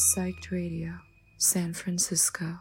Psyched Radio, San Francisco.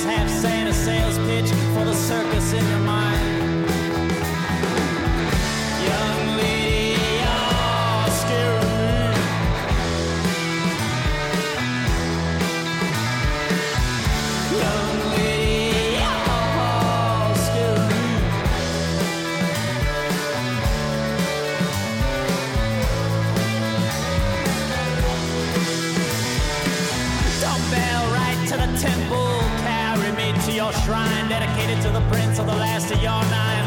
Half Santa a sales pitch for the circus in your mind. shrine dedicated to the prince of the last of your nine.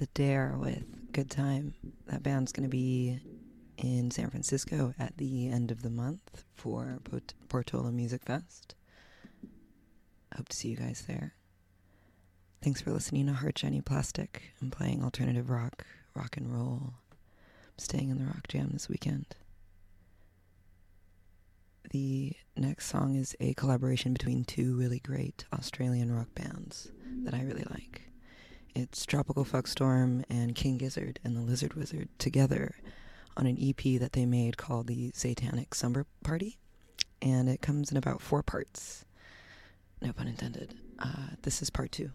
The Dare with Good Time. That band's going to be in San Francisco at the end of the month for Port- Portola Music Fest. Hope to see you guys there. Thanks for listening to Hard Shiny Plastic. I'm playing alternative rock, rock and roll. I'm staying in the rock jam this weekend. The next song is a collaboration between two really great Australian rock bands that I really like. It's Tropical Fuckstorm and King Gizzard and the Lizard Wizard together on an EP that they made called the Satanic Slumber Party. And it comes in about four parts. No pun intended. Uh, this is part two.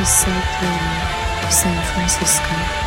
Listening to Psych Radio,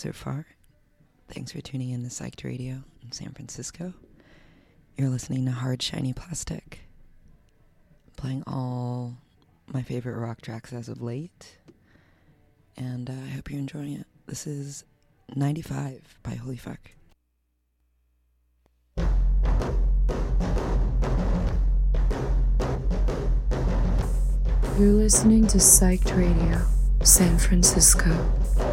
so far. Thanks for tuning in to Psyched Radio in San Francisco. You're listening to Hard Shiny Plastic. Playing all my favorite rock tracks as of late. And uh, I hope you're enjoying it. This is 95 by Holy Fuck. You're listening to Psyched Radio, San Francisco.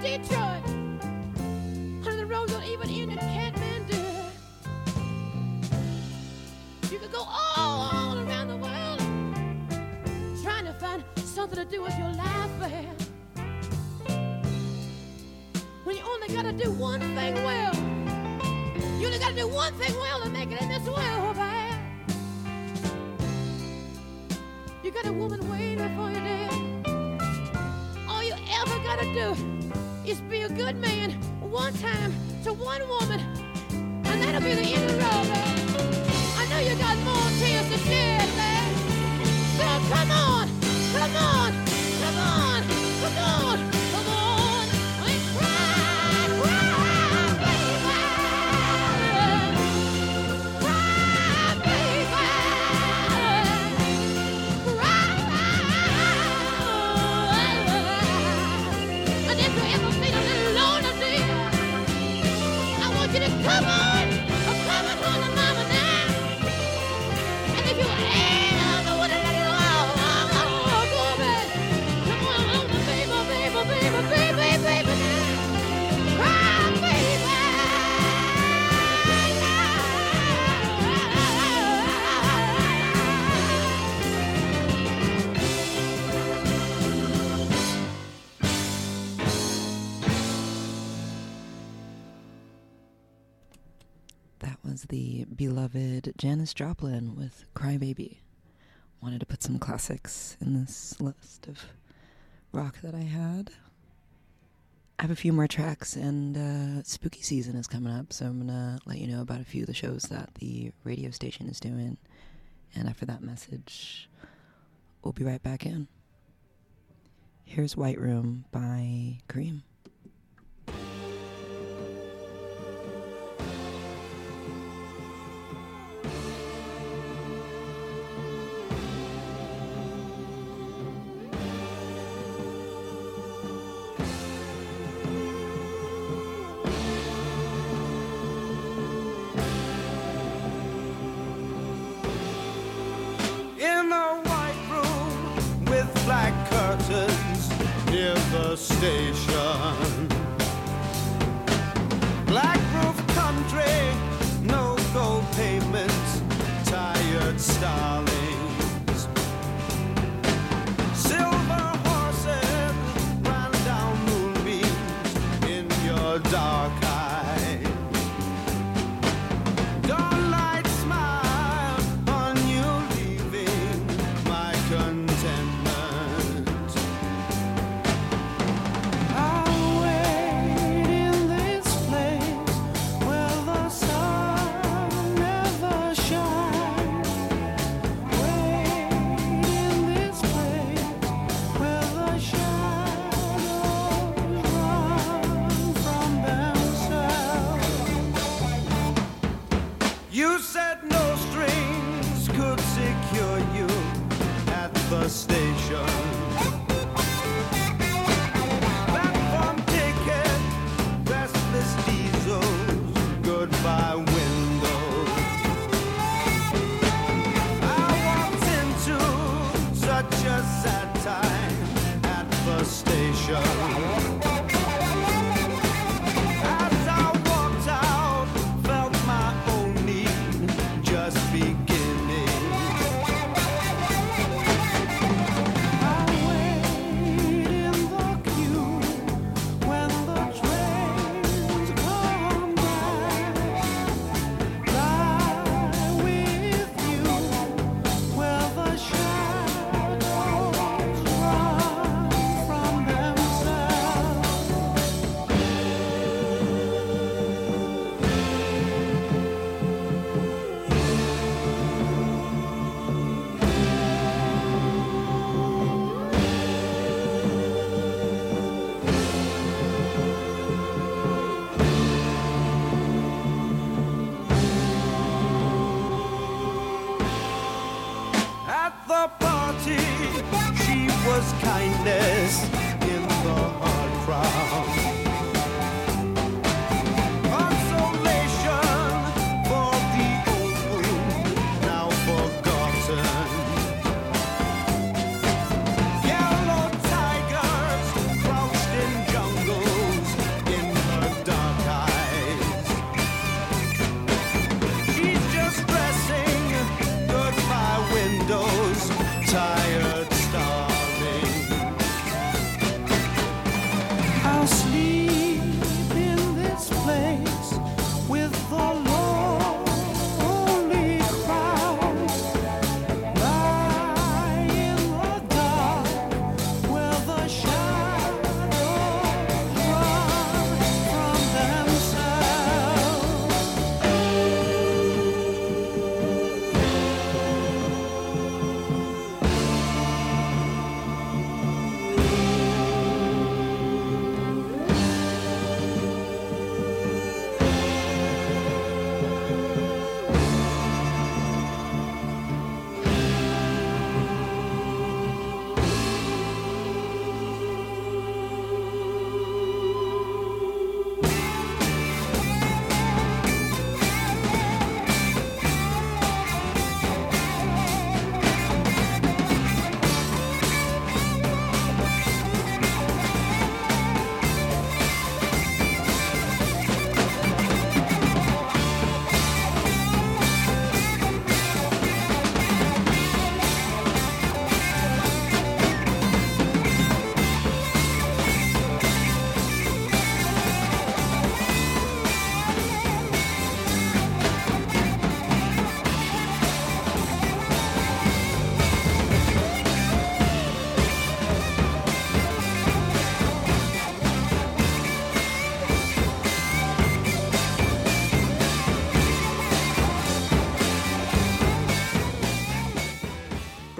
Stitcher! Janis Joplin with Cry Baby. Wanted to put some classics in this list of rock that I had. I have a few more tracks, and uh, spooky season is coming up, so I'm gonna let you know about a few of the shows that the radio station is doing. And after that message, we'll be right back in. Here's White Room by Cream. station.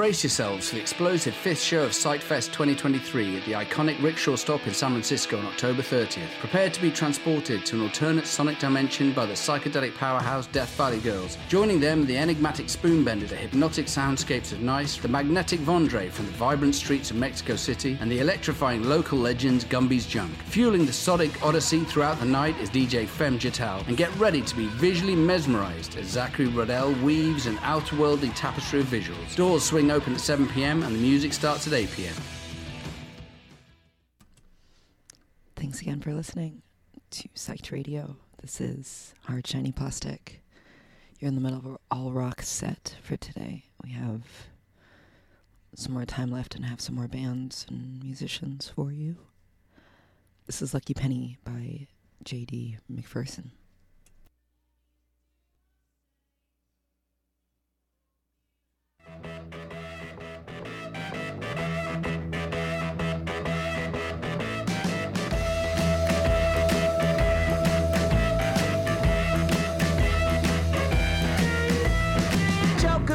Brace yourselves for the explosive fifth show of Sightfest 2023 at the iconic rickshaw stop in San Francisco on October 30th. Prepare to be transported to an alternate sonic dimension by the psychedelic powerhouse Death Valley Girls. Joining them, the enigmatic Spoonbender, the hypnotic soundscapes of Nice, the magnetic Vondre from the vibrant streets of Mexico City, and the electrifying local legends Gumby's Junk. Fueling the sonic odyssey throughout the night is DJ Fem Jital, and get ready to be visually mesmerized as Zachary Rodell weaves an outerworldly tapestry of visuals. Doors swing open at 7 pm and the music starts at 8 pm. Thanks again for listening to Psyched Radio. This is Hard Shiny Plastic. You're in the middle of an all rock set for today. We have some more time left and have some more bands and musicians for you. This is Lucky Penny by JD McPherson. Jokers turn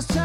king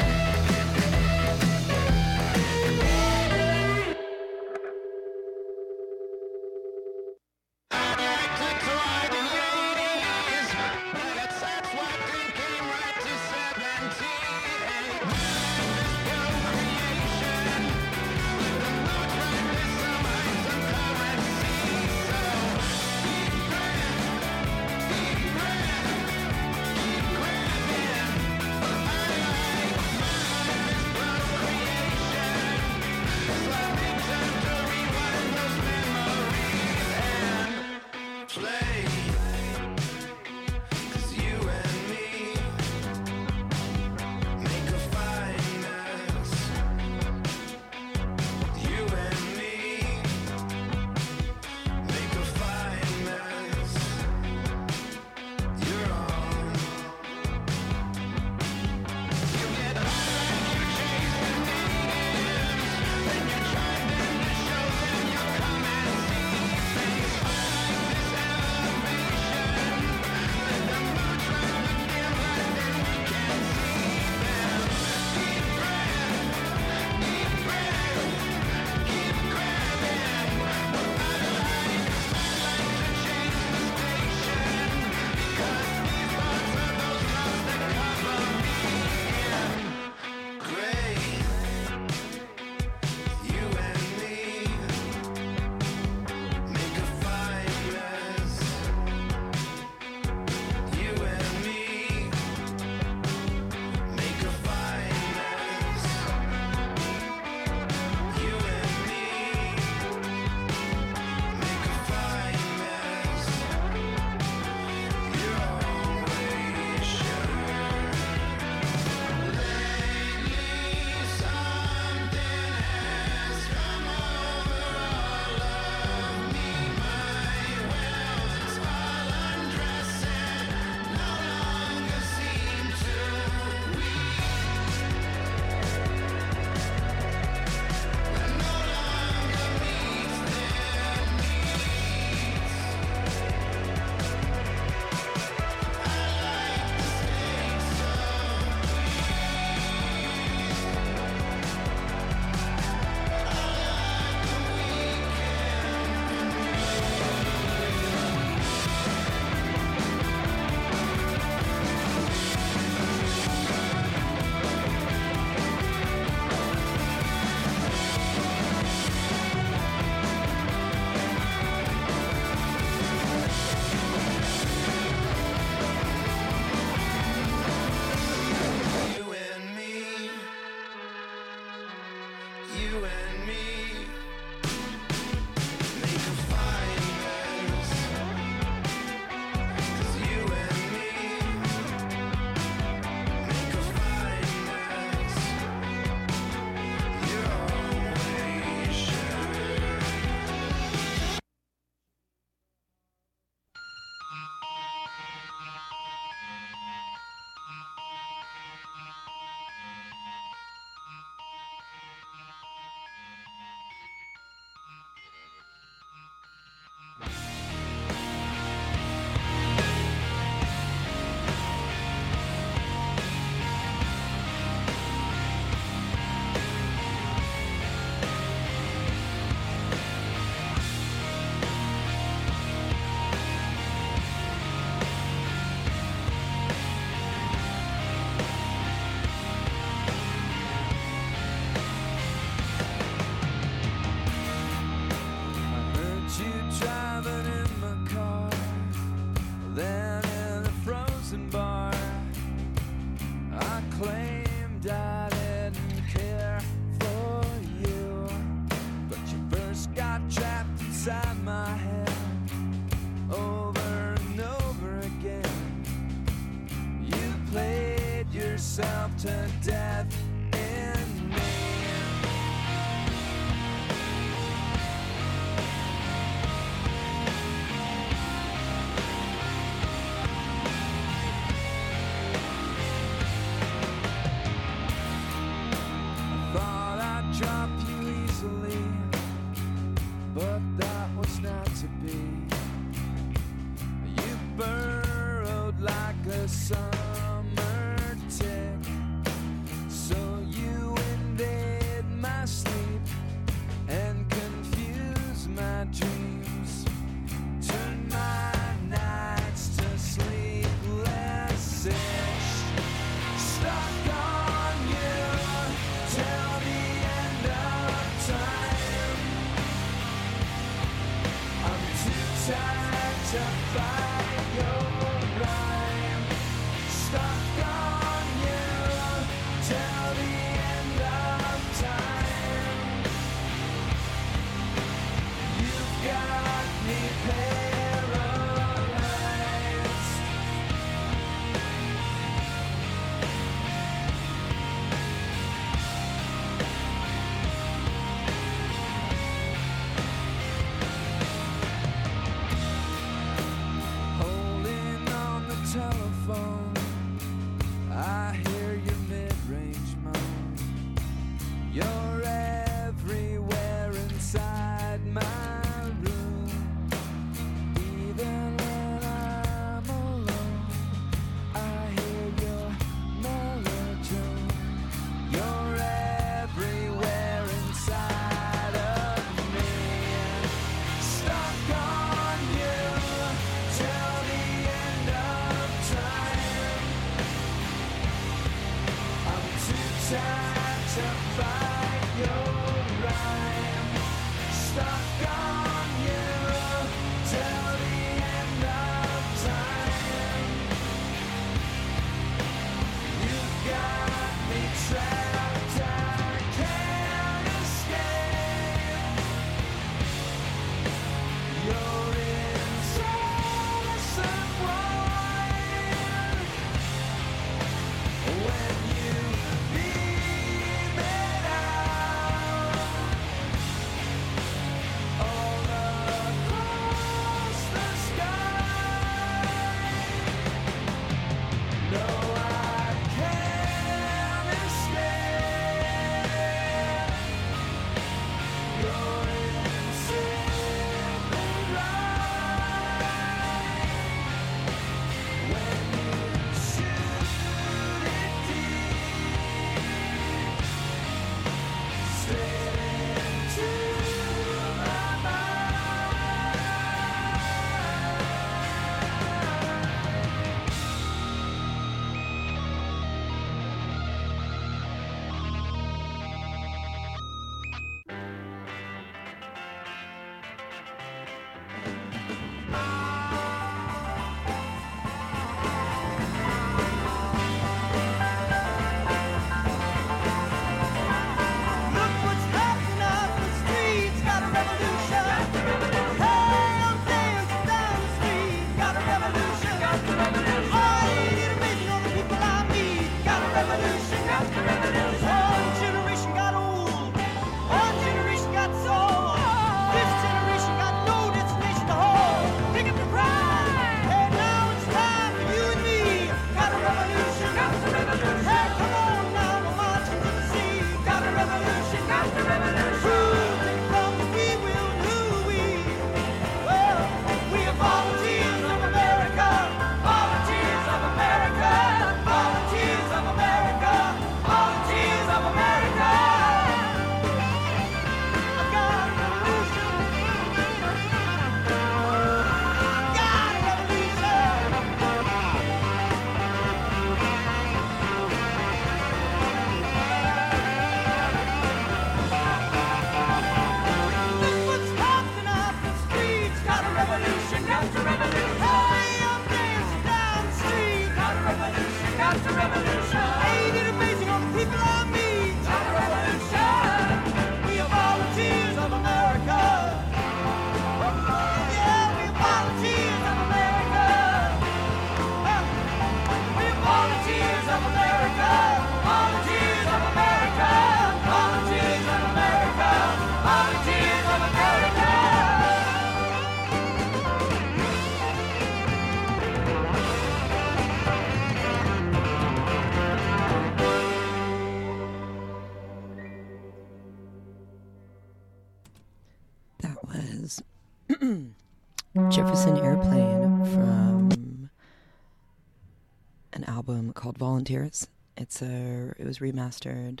Volunteers. It's a it was remastered,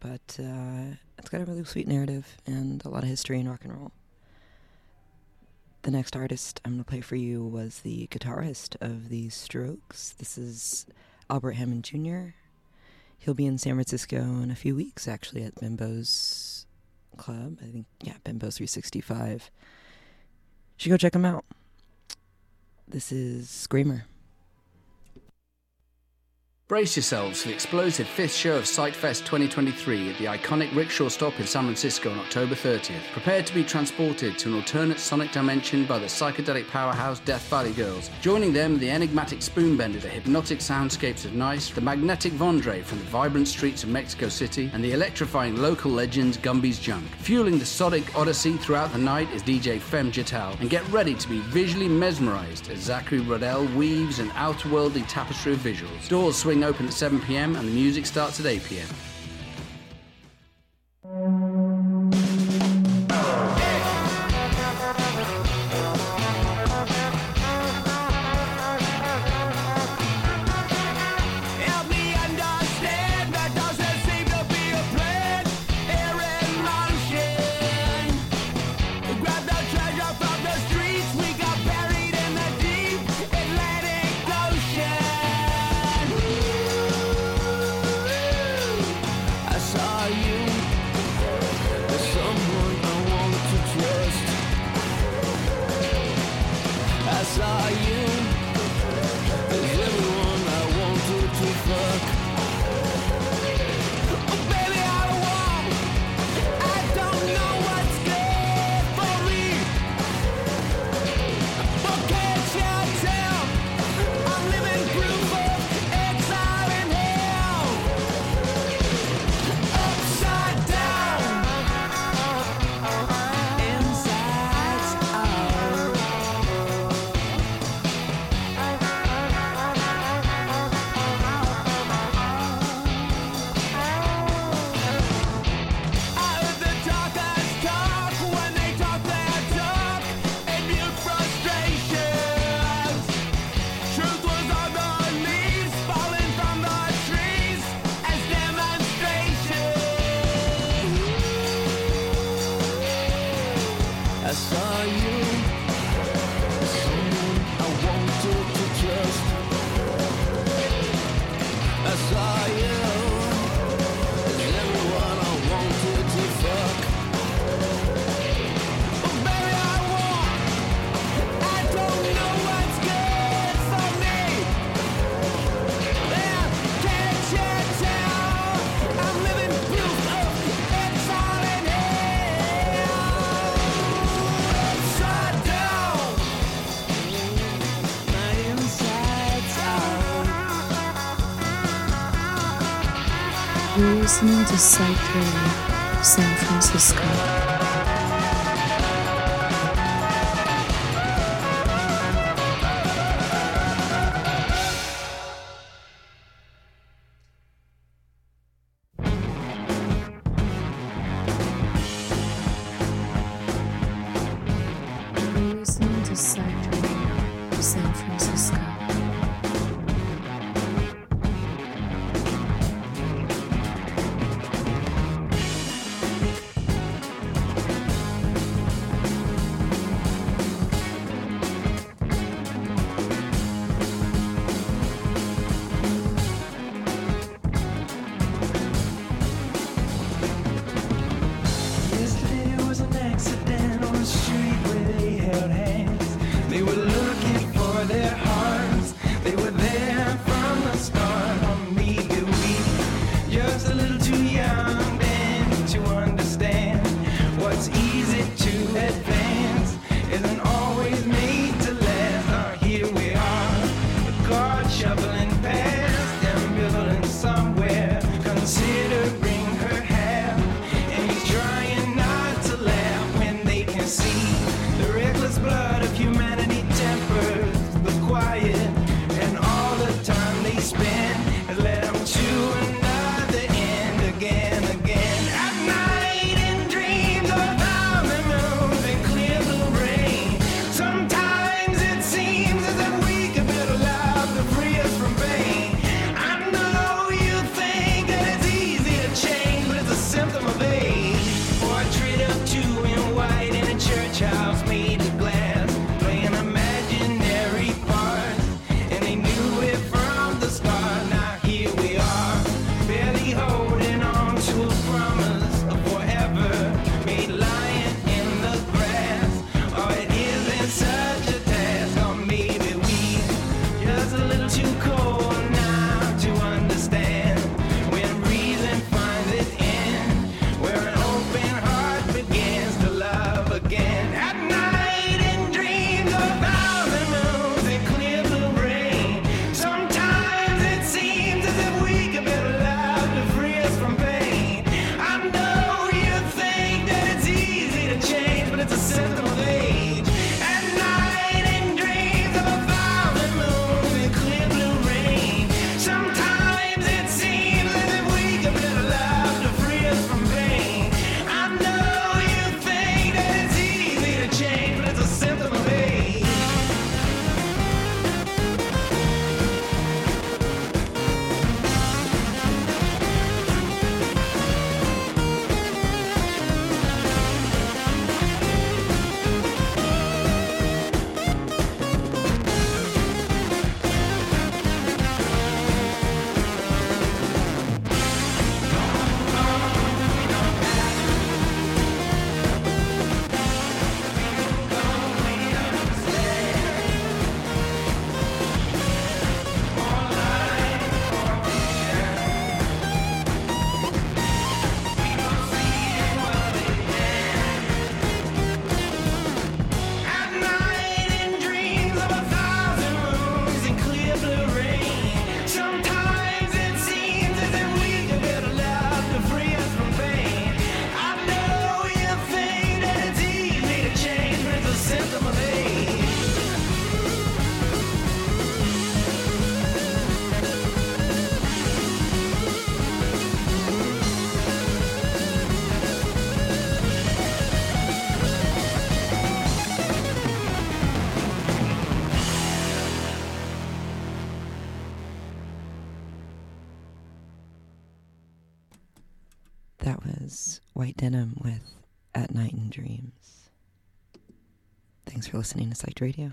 but uh, it's got a really sweet narrative and a lot of history in rock and roll. The next artist I'm going to play for you was the guitarist of the Strokes. This is Albert Hammond Jr. He'll be in San Francisco in a few weeks, actually, at Bimbo's Club. I think, yeah, Bimbo's 365. You should go check him out. This is Screamer. Brace yourselves for the explosive fifth show of Sightfest 2023 at the iconic rickshaw stop in San Francisco on October 30th. Prepare to be transported to an alternate sonic dimension by the psychedelic powerhouse Death Valley Girls. Joining them the enigmatic Spoonbender, the hypnotic soundscapes of Nice, the magnetic Vondre from the vibrant streets of Mexico City, and the electrifying local legend Gumby's Junk. Fueling the sonic odyssey throughout the night is DJ Fem Jatal, and get ready to be visually mesmerized as Zachary Rodell weaves an outerworldly tapestry of visuals. Doors swing open at 7 pm and the music starts at 8 listening to Psych Radio, San Francisco. listening to Psyched Radio.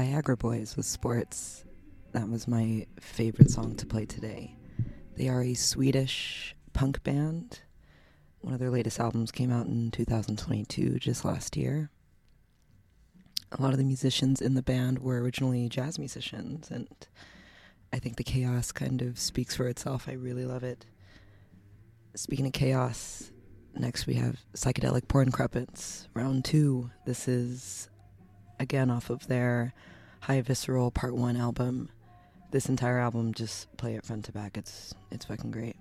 Viagra Boys with Sports. That was my favorite song to play today. They are a Swedish punk band. One of their latest albums came out in 2022, just last year. A lot of the musicians in the band were originally jazz musicians, and I think the chaos kind of speaks for itself. I really love it. Speaking of chaos, next we have Psychedelic Porn Crumpets, round two. This is again off of their High Visceral Part One album. This entire album, just play it front to back. It's it's fucking great.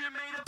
you made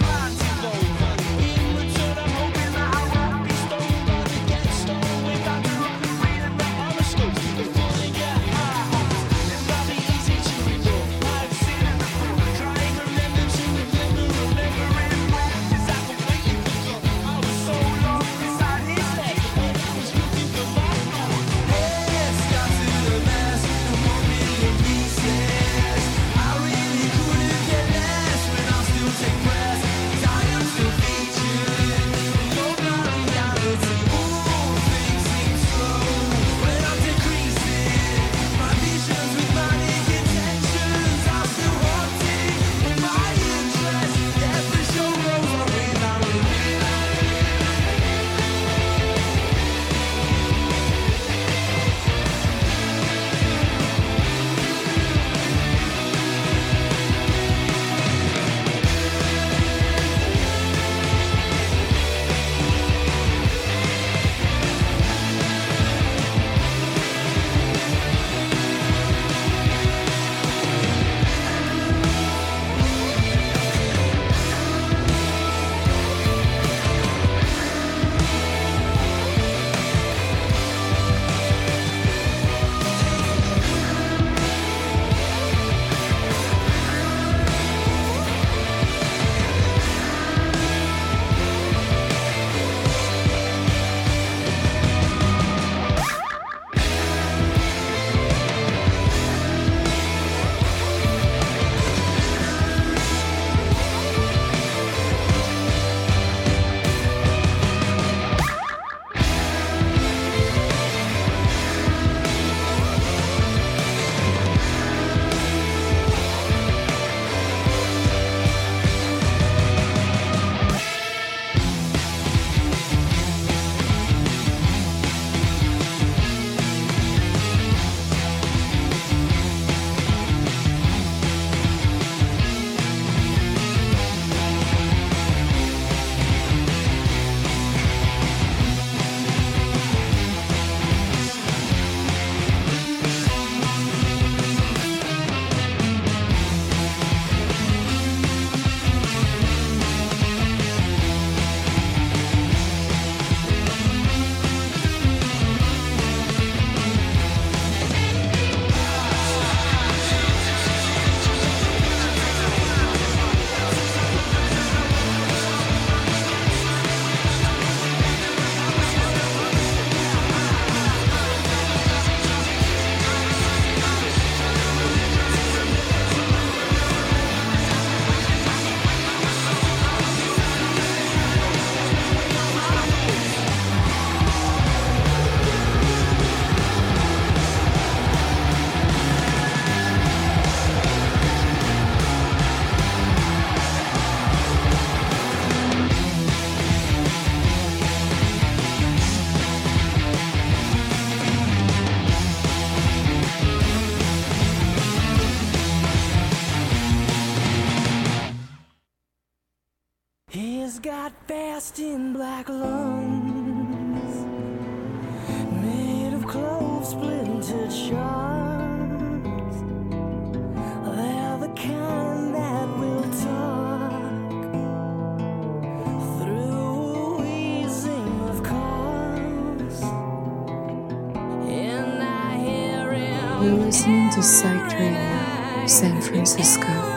listening to Psych Radio, San Francisco.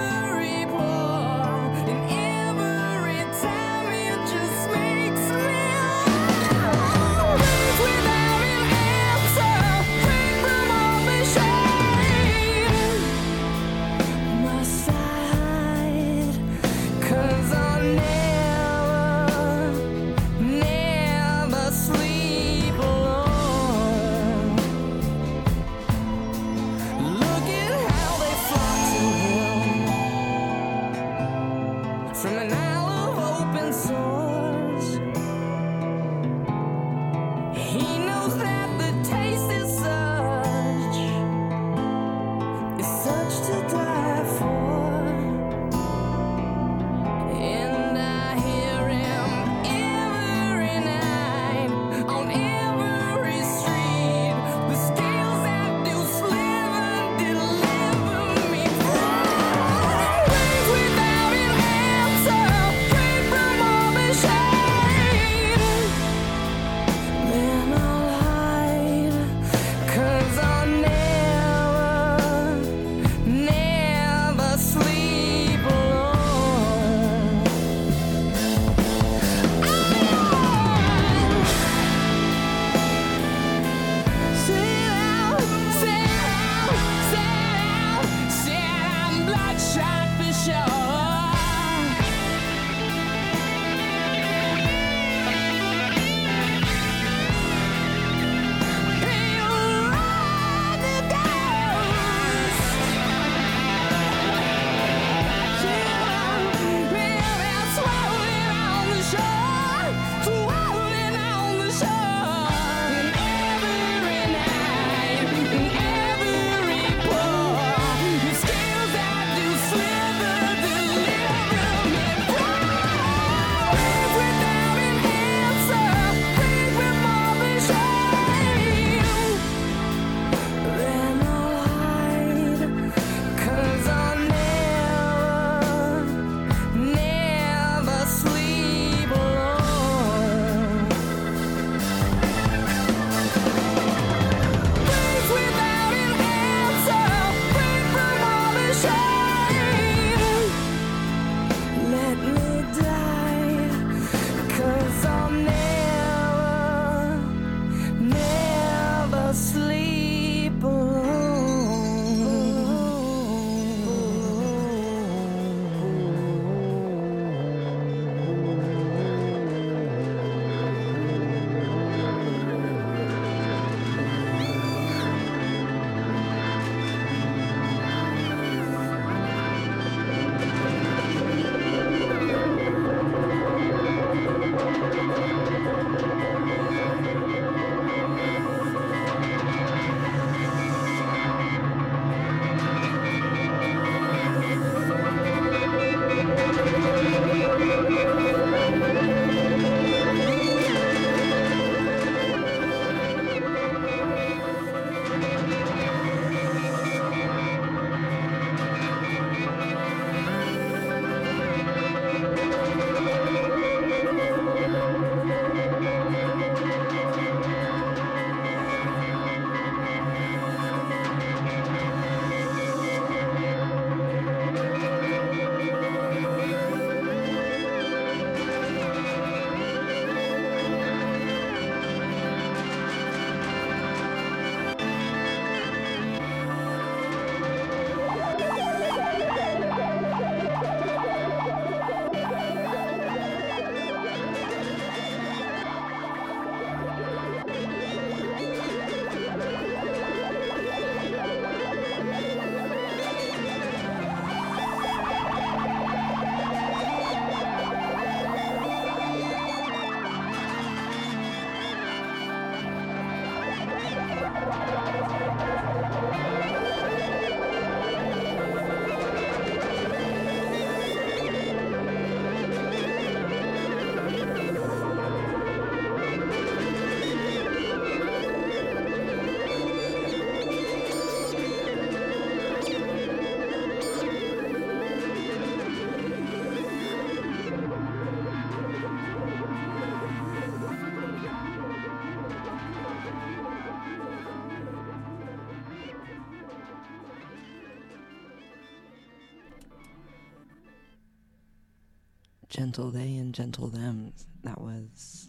Gentle They and Gentle Thems. That was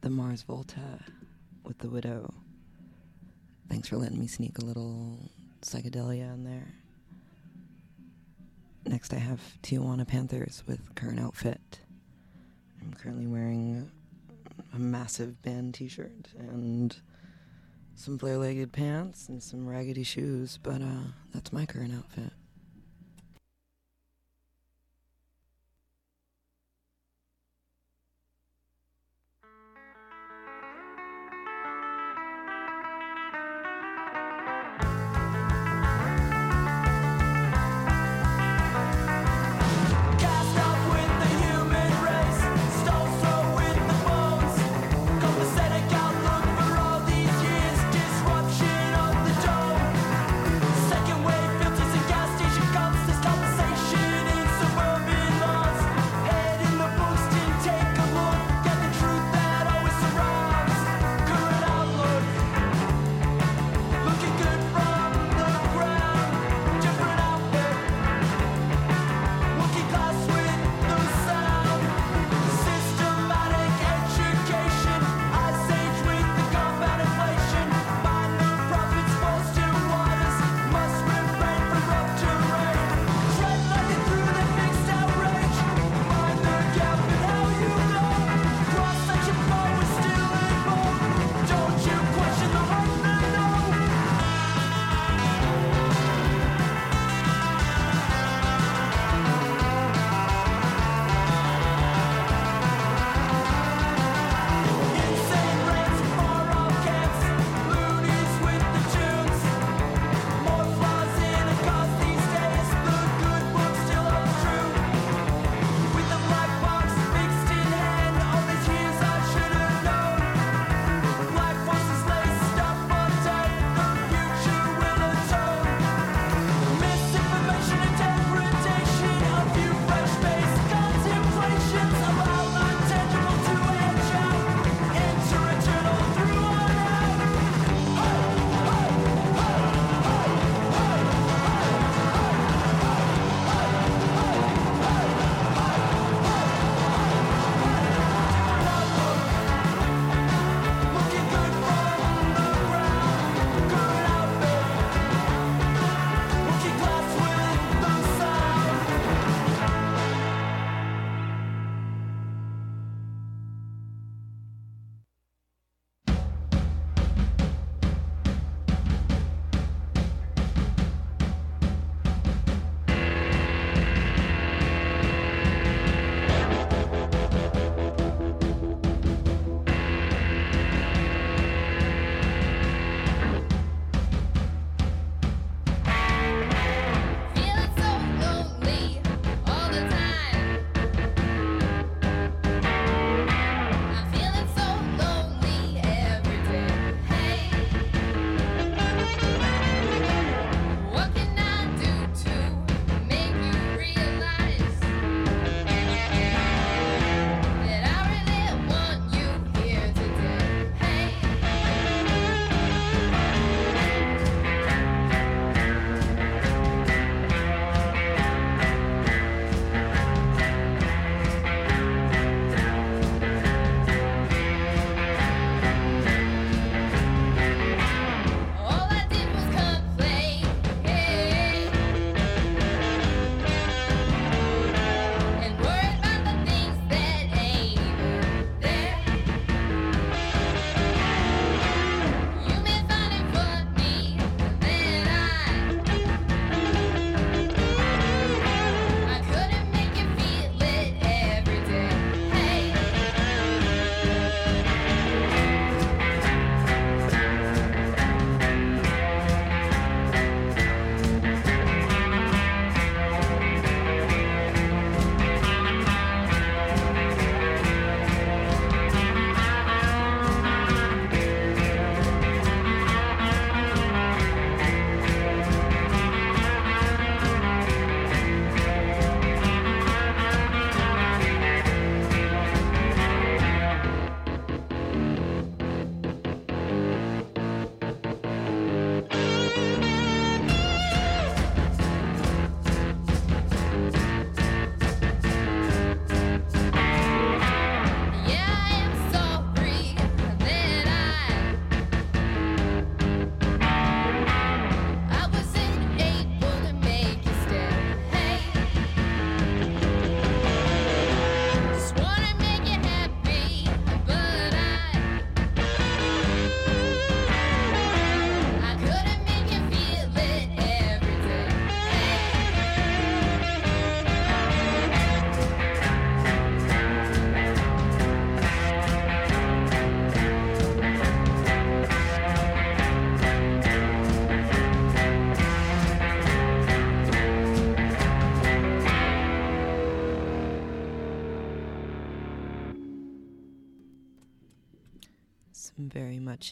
the Mars Volta with the Widow. Thanks for letting me sneak a little psychedelia in there. Next, I have Tijuana Panthers with Current Outfit. I'm currently wearing a massive band t shirt and some flare legged pants and some raggedy shoes, but uh, that's my current outfit.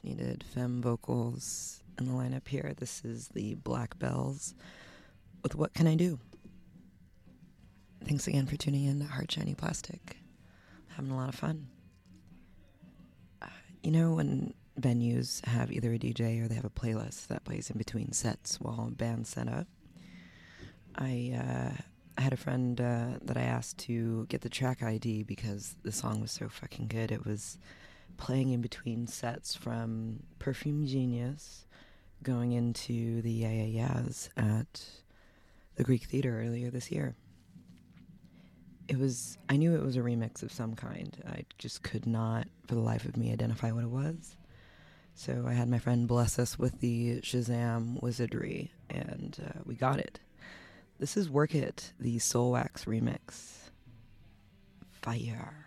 Much needed femme vocals in the lineup here. This is the Black Belles with What Can I Do? Thanks again for tuning in to Hard Shiny Plastic. Having a lot of fun. Uh, you know, when venues have either a DJ or they have a playlist that plays in between sets while bands set up, I, uh, I had a friend uh, that I asked to get the track ID because the song was so fucking good. It was playing in between sets from Perfume Genius going into the Yeah Yeah Yeahs at the Greek Theater earlier this year. It was, I knew it was a remix of some kind. I just could not, for the life of me, identify what it was. So I had my friend bless us with the Shazam wizardry, and uh, we got it. This is Work It, the Soulwax remix. Fire.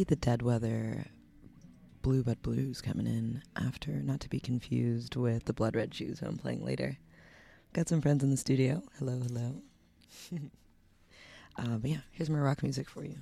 be the dead weather Blue but Blues coming in after, not to be confused with the Blood Red Shoes, I'm playing later. Got some friends in the studio. Hello, hello. uh, but yeah, here's more rock music for you.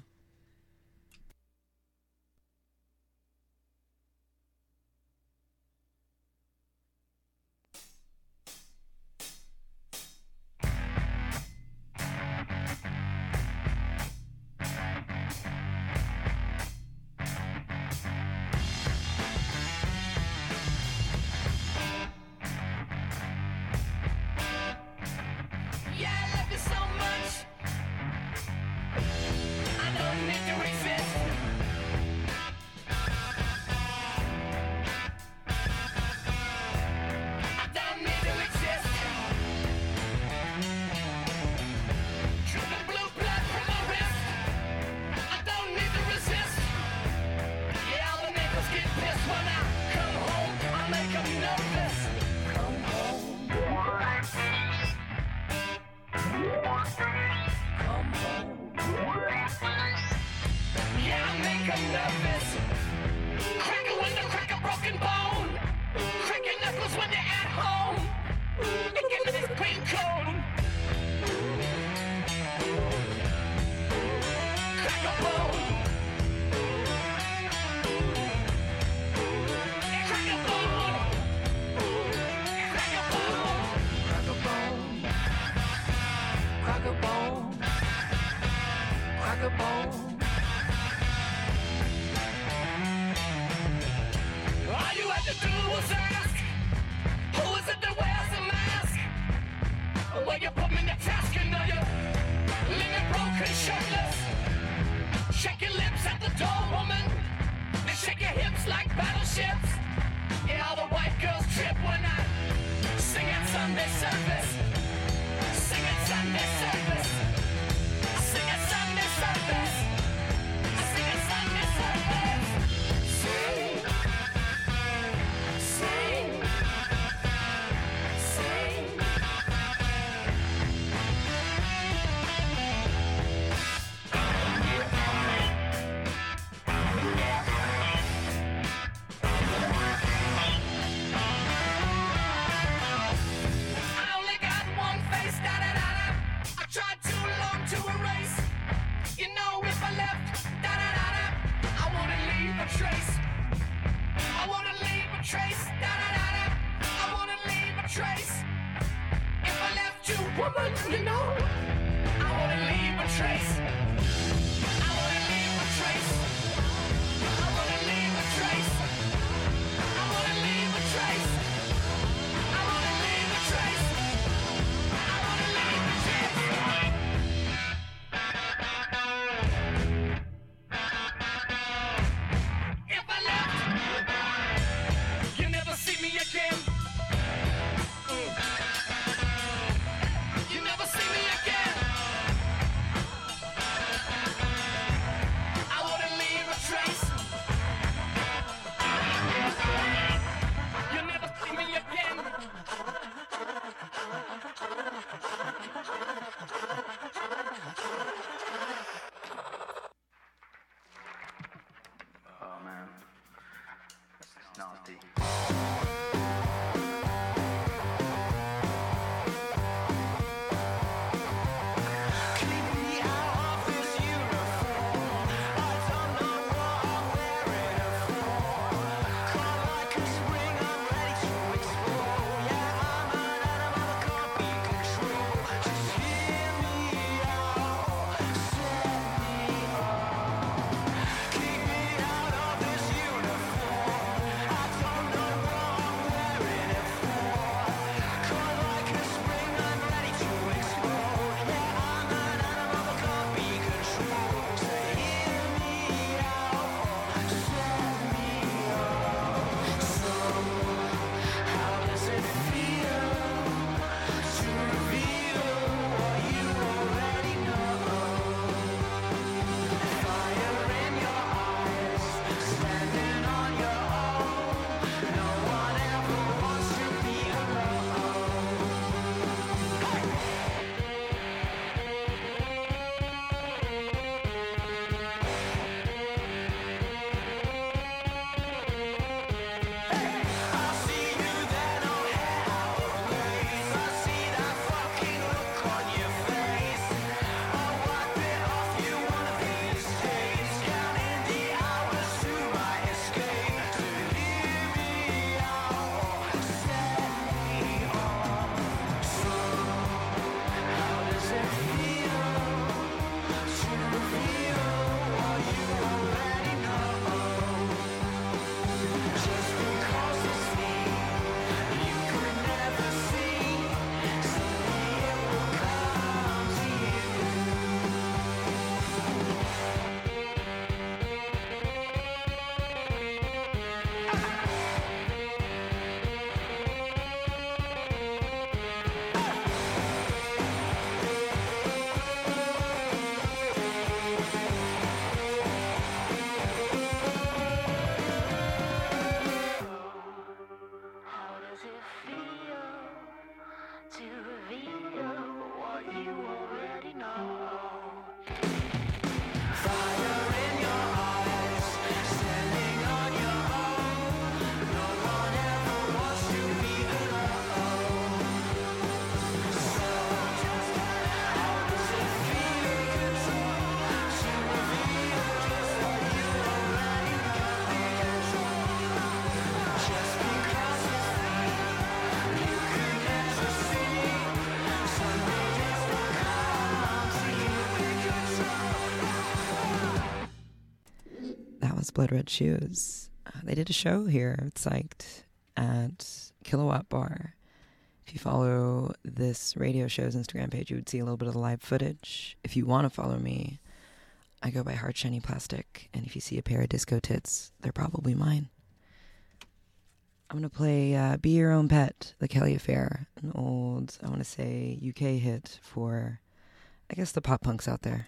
Blood Red Shoes. Uh, they did a show here at Psyched at Kilowatt Bar. If you follow this radio show's Instagram page, you would see a little bit of the live footage. If you want to follow me, I go by Hard Shiny Plastic, and if you see a pair of disco tits, they're probably mine. I'm gonna play uh, "Be Your Own Pet," the Kelly Affair, an old, I want to say, UK hit for, I guess, the pop punks out there.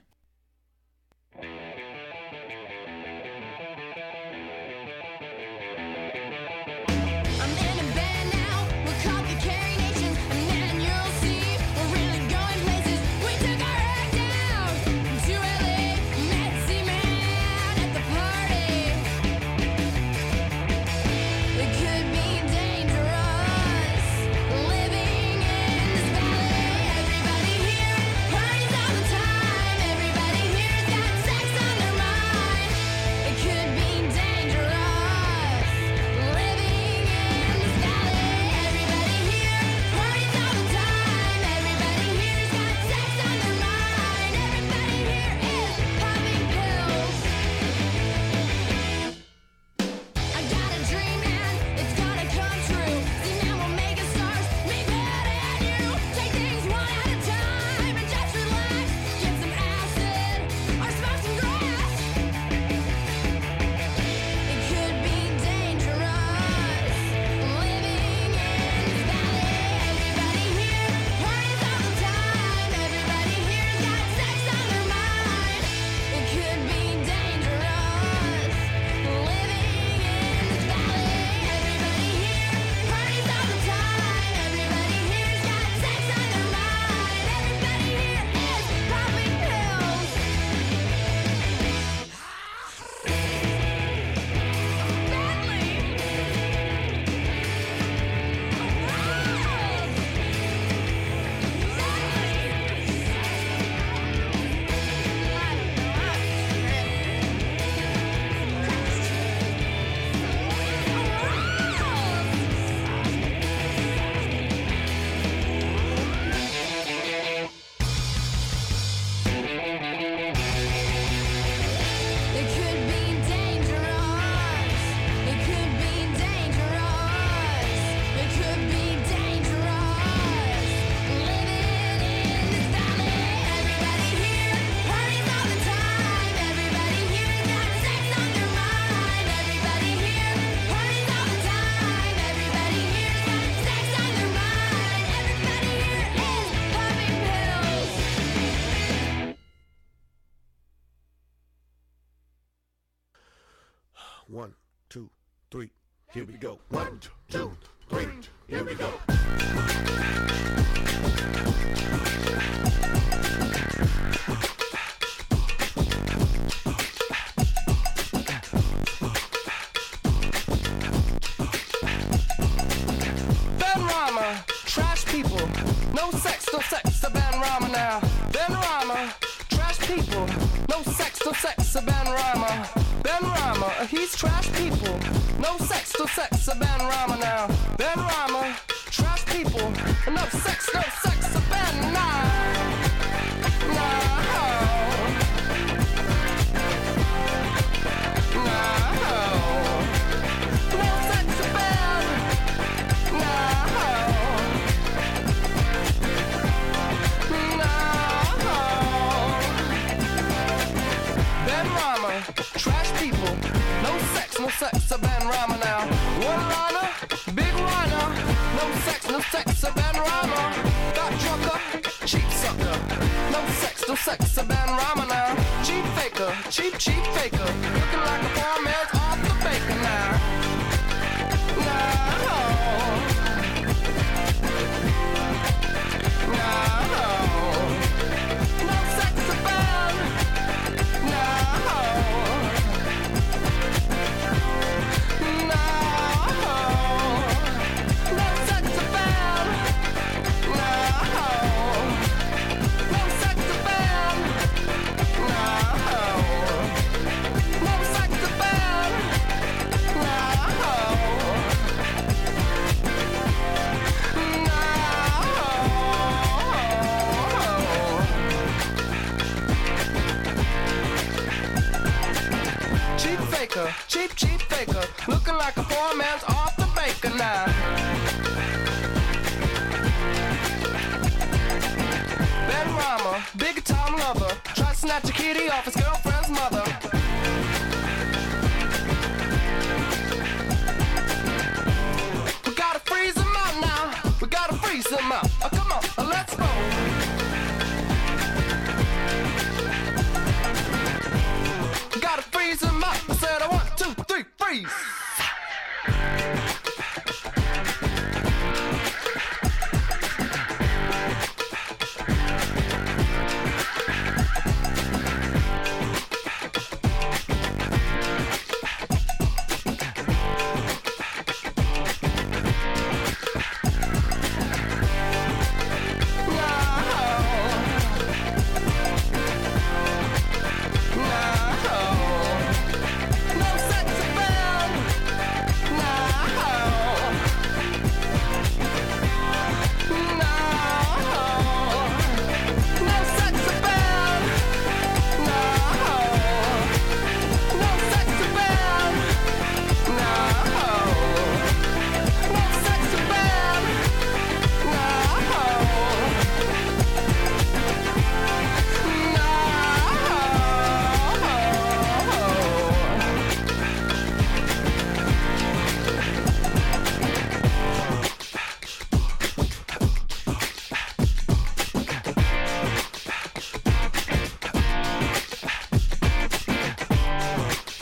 Three, here we go. One, two, three, here we go. Ben Rama, trash people, no sex, no sex, a Ben Rama now. Ben Rama, trash people, no sex, no sex, a Ben Rama. Ben Rama, he's trash people, no sex, no sex, a Ben Rama now. Ben Rama, trash people, no sex, no sex, a Ben nah. No sex, a Ben. Ben Rama, trash people, no sex, no sex, a now. One liner, big liner, no sex, no sex, a Ben Rama. Got drunk cheap sucker, no sex, no sex, a Ben Rama now. Cheap faker, cheap, cheap faker, looking like a poor man's cheap, cheap faker. Looking like a poor man's off the baker now. Ben Rama, big time lover. Try to snatch a kitty off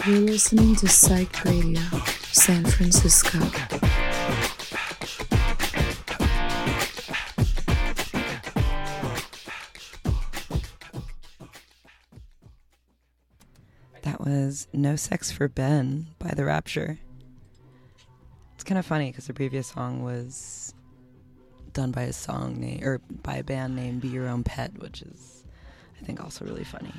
You're listening to Psych Radio, San Francisco. That was No Sex for Ben by The Rapture. It's kind of funny because the previous song was done by a song name or by a band named Be Your Own Pet, which is I think also really funny.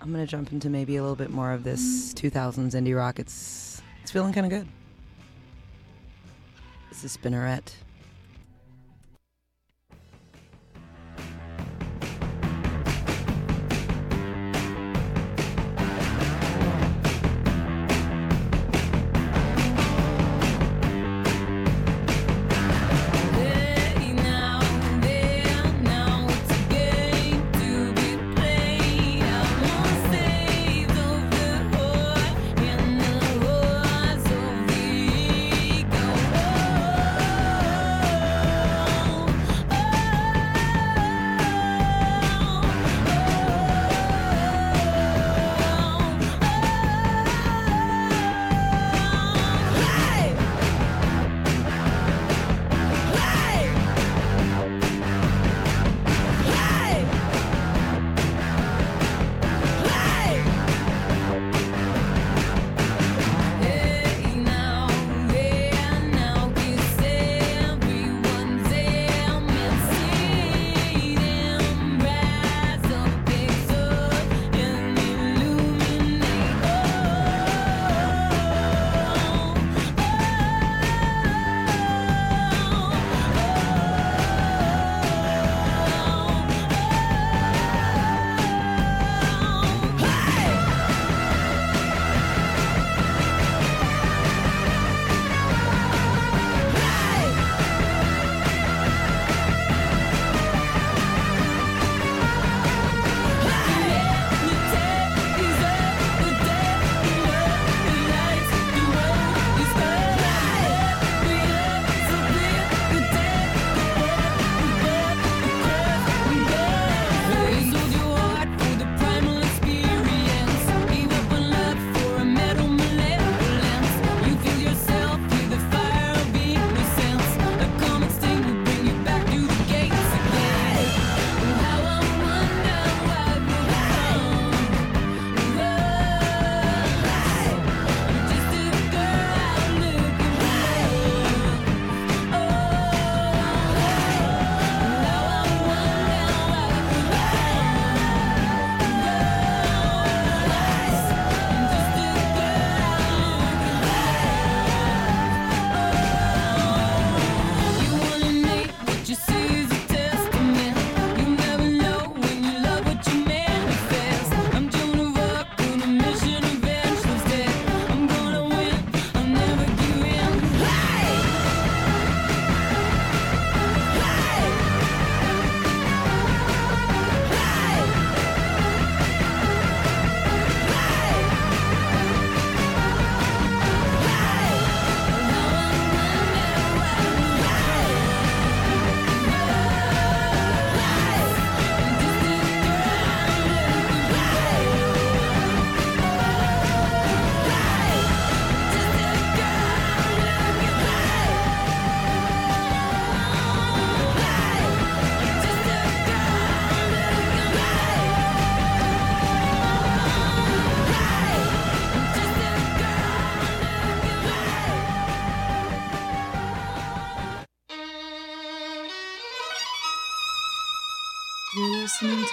I'm gonna jump into maybe a little bit more of this 2000s indie rock. It's it's feeling kind of good. This is Spinneret.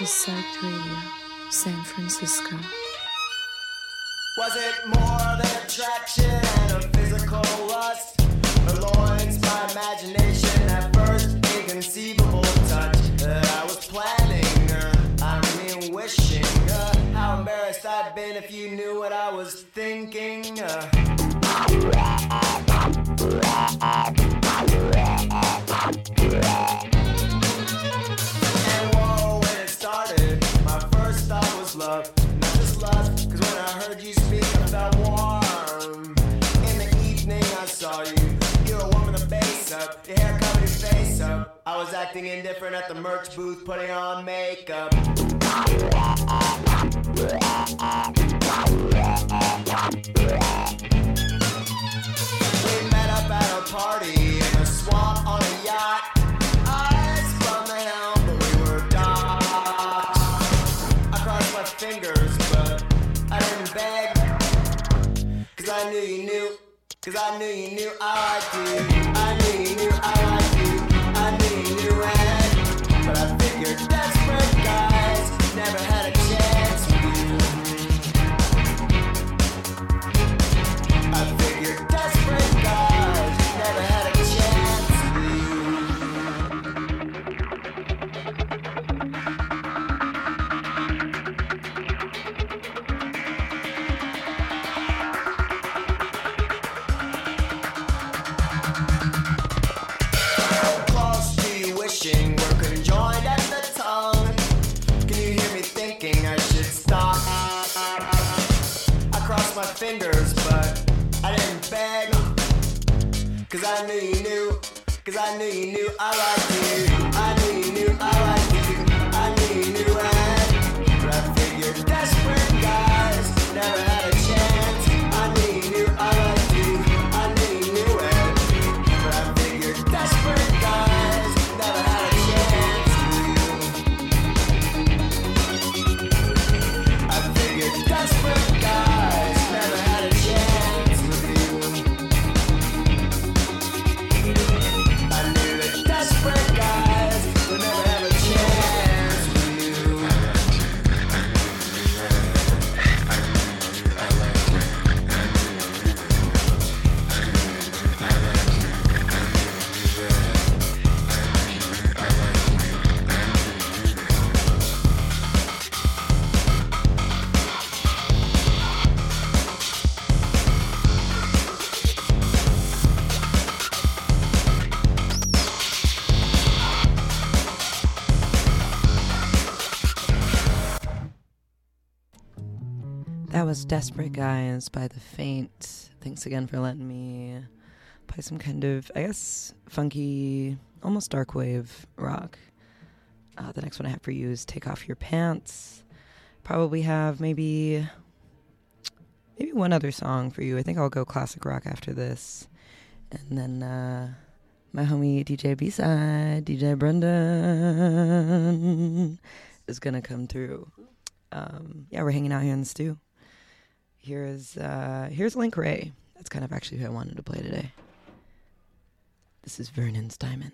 Psyched Radio, San Francisco. Was it more than attraction and a physical lust? Loins my imagination at first inconceivable touch that I was planning? Or I mean wishing. Uh, how embarrassed I'd been if you knew what I was thinking. Uh, I was acting indifferent at the merch booth, putting on makeup. We met up at a party in a swamp on a yacht. Eyes from the helm, but we were docked. I crossed my fingers, but I didn't beg. Cause I knew you knew, cause I knew you knew I liked you. Cause I knew you knew, cause I knew you knew. I That was Desperate Guys by The Faint. Thanks again for letting me play some kind of, I guess, funky, almost dark wave rock. Uh, the next one I have for you is Take Off Your Pants. Probably have maybe maybe one other song for you. I think I'll go classic rock after this. And then uh, my homie DJ B-side, DJ Brendan, is going to come through. Um, yeah, we're hanging out here in the stew. Here's uh, here's Link Wray. That's kind of actually who I wanted to play today. This is Vernon's Diamond.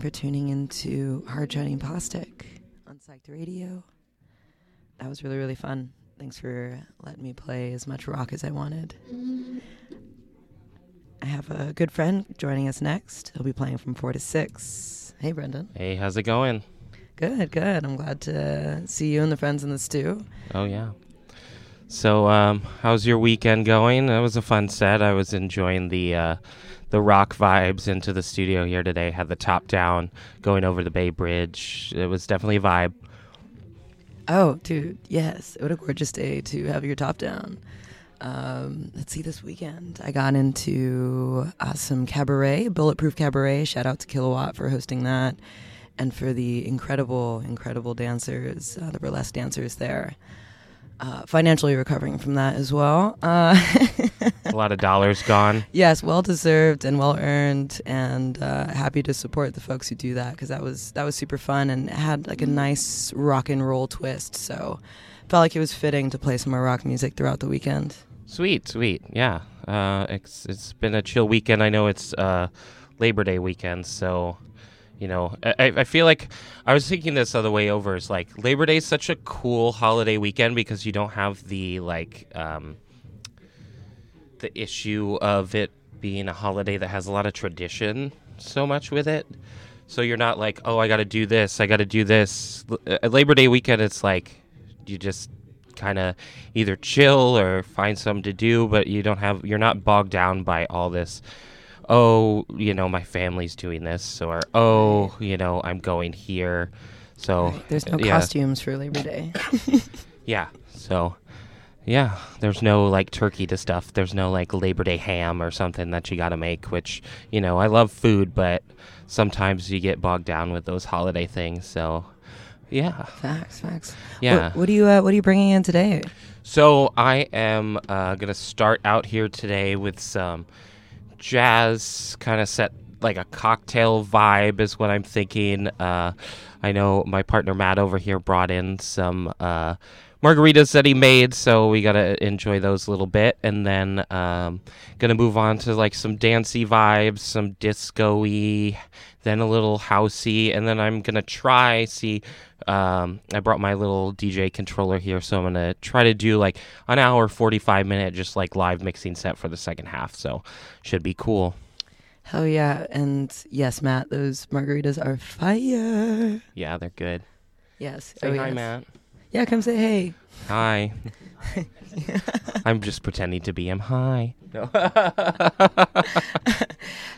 For tuning into Hard Shiny Plastic on Psyched Radio. That was really, really fun. Thanks for letting me play as much rock as I wanted. I have a good friend joining us next. He'll be playing from 4 to 6. Hey, Brendan. Hey, how's it going? Good, good. I'm glad to see you and the friends in the stew. Oh yeah. So, um, how's your weekend going? That was a fun set. I was enjoying the uh, the rock vibes into the studio here today. Had the top down, going over the Bay Bridge. It was definitely a vibe. Oh, dude, yes. What a gorgeous day to have your top down. Um, let's see, this weekend I got into uh, some cabaret, Bulletproof Cabaret. Shout out to Kilowatt for hosting that and for the incredible, incredible dancers, uh, the burlesque dancers there. Uh, financially recovering from that as well. Uh, a lot of dollars gone. Yes, well deserved and well earned, and uh, happy to support the folks who do that because that was that was super fun and it had like a nice rock and roll twist. So felt like it was fitting to play some more rock music throughout the weekend. Sweet, sweet. Yeah. Uh, it's it's been a chill weekend. I know it's uh, Labor Day weekend, so you know, I, I feel like I was thinking this other way over. Is like Labor Day is such a cool holiday weekend because you don't have the like um, the issue of it being a holiday that has a lot of tradition so much with it. So you're not like, oh, I got to do this, I got to do this. L- At Labor Day weekend, it's like you just kind of either chill or find something to do, but you don't have, you're not bogged down by all this. Oh, you know, my family's doing this, or oh, you know, I'm going here. So Right, There's no yeah. costumes for Labor Day. Yeah. So, yeah, there's no like turkey to stuff. There's no like Labor Day ham or something that you got to make, which, you know, I love food, but sometimes you get bogged down with those holiday things. So, yeah. Facts, facts. Yeah. What, what are you uh, What are you bringing in today? So, I am uh, going to start out here today with some jazz kind of set like a cocktail vibe is what I'm thinking. Uh, I know my partner Matt over here brought in some uh, margaritas that he made, so we gotta enjoy those a little bit, and then um, gonna move on to like some dancey vibes, some disco-y, then a little housey, and then I'm gonna try see. Um, I brought my little DJ controller here, so I'm gonna try to do like an hour, 45 minute, just like live mixing set for the second half. So should be cool. Hell yeah! And yes, Matt, those margaritas are fire. Yeah, they're good. Yes. Say oh, hi, yes. Matt. Yeah, come say hey. Hi. I'm just pretending to be him. Hi. No.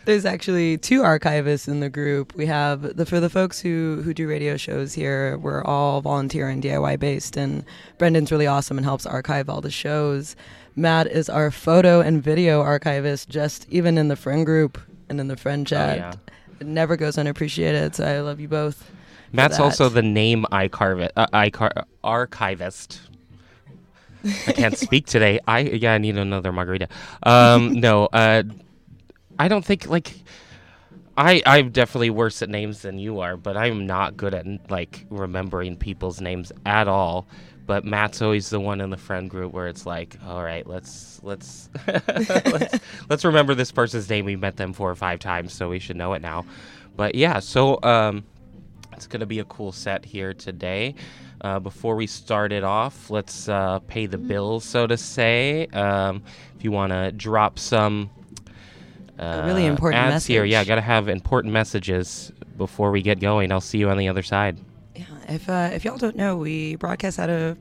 There's actually two archivists in the group. We have the for the folks who who do radio shows here. We're all volunteer and DIY based, and Brendan's really awesome and helps archive all the shows. Matt is our photo and video archivist, just even in the friend group and in the friend chat. yeah. It never goes unappreciated. So I love you both. Matt's also the name iCarve- uh, iCar- archivist. I can't speak today. I yeah, I need another margarita. Um, no, uh, I don't think like I I'm definitely worse at names than you are, but I'm not good at like remembering people's names at all. But Matt's always the one in the friend group where it's like, all right, let's let's let's, let's remember this person's name. We met them four or five times, so we should know it now. But yeah, so um, it's going to be a cool set here today. Uh, before we start it off, let's uh, pay the bills, so to say. Um, if you want to drop some uh, really important ads here, yeah, message. got to have important messages before we get going. I'll see you on the other side. Yeah, If uh, if y'all don't know, we broadcast out of